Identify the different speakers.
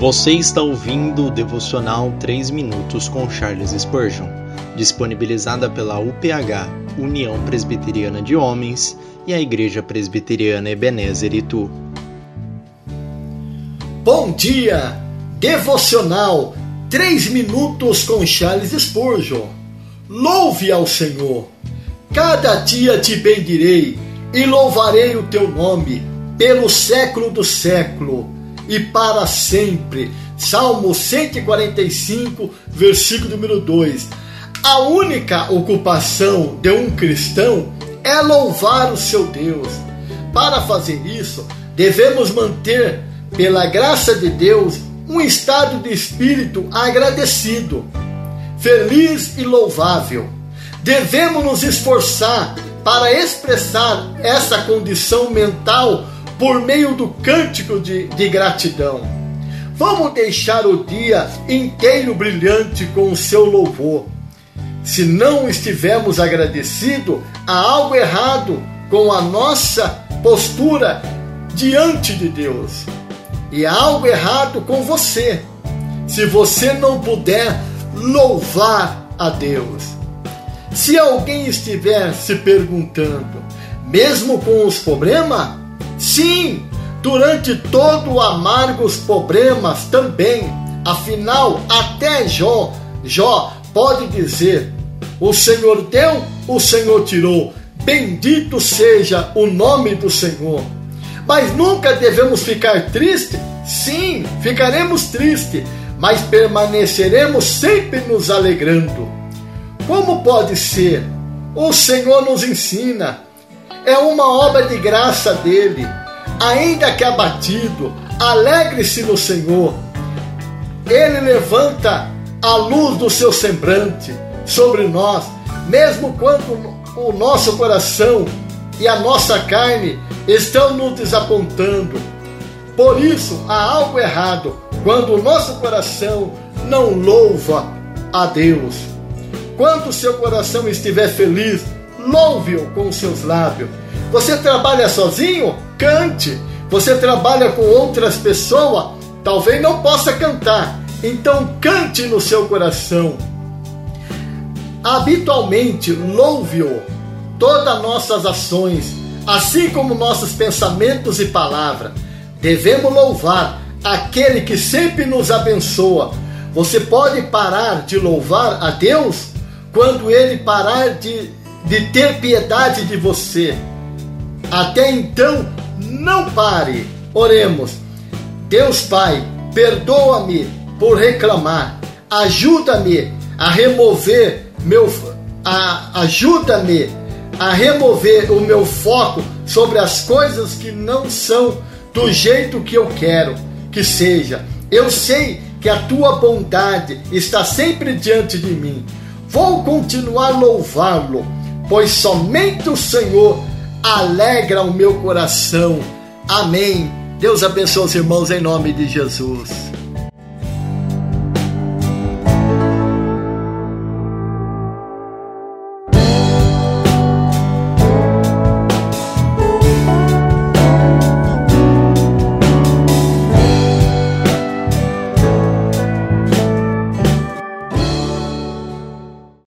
Speaker 1: Você está ouvindo o devocional 3 minutos com Charles Spurgeon, disponibilizada pela UPH, União Presbiteriana de Homens, e a Igreja Presbiteriana Ebenezer Itu.
Speaker 2: Bom dia! Devocional 3 minutos com Charles Spurgeon. Louve ao Senhor. Cada dia te bendirei e louvarei o teu nome pelo século do século e para sempre. Salmo 145, versículo número 2. A única ocupação de um cristão é louvar o seu Deus. Para fazer isso, devemos manter, pela graça de Deus, um estado de espírito agradecido, feliz e louvável. Devemos nos esforçar para expressar essa condição mental por meio do cântico de, de gratidão. Vamos deixar o dia inteiro brilhante com o seu louvor. Se não estivermos agradecidos, há algo errado com a nossa postura diante de Deus. E há algo errado com você, se você não puder louvar a Deus. Se alguém estiver se perguntando, mesmo com os problemas, Sim, durante todo o amargos problemas também. Afinal, até Jó, Jó pode dizer: O Senhor deu, o Senhor tirou. Bendito seja o nome do Senhor. Mas nunca devemos ficar tristes? Sim, ficaremos tristes, mas permaneceremos sempre nos alegrando. Como pode ser? O Senhor nos ensina é uma obra de graça dele. Ainda que abatido, alegre-se no Senhor. Ele levanta a luz do seu semblante sobre nós, mesmo quando o nosso coração e a nossa carne estão nos desapontando. Por isso, há algo errado quando o nosso coração não louva a Deus. Quando o seu coração estiver feliz, louve-o com seus lábios. Você trabalha sozinho? Cante. Você trabalha com outras pessoas? Talvez não possa cantar. Então cante no seu coração. Habitualmente louve-o todas nossas ações, assim como nossos pensamentos e palavras. Devemos louvar aquele que sempre nos abençoa. Você pode parar de louvar a Deus quando ele parar de de ter piedade de você. Até então, não pare. Oremos. Deus Pai, perdoa-me por reclamar. Ajuda-me a remover meu ajuda-me a remover o meu foco sobre as coisas que não são do jeito que eu quero que seja. Eu sei que a tua bondade está sempre diante de mim. Vou continuar louvá-lo pois somente o Senhor alegra o meu coração. Amém. Deus abençoe os irmãos em nome de Jesus.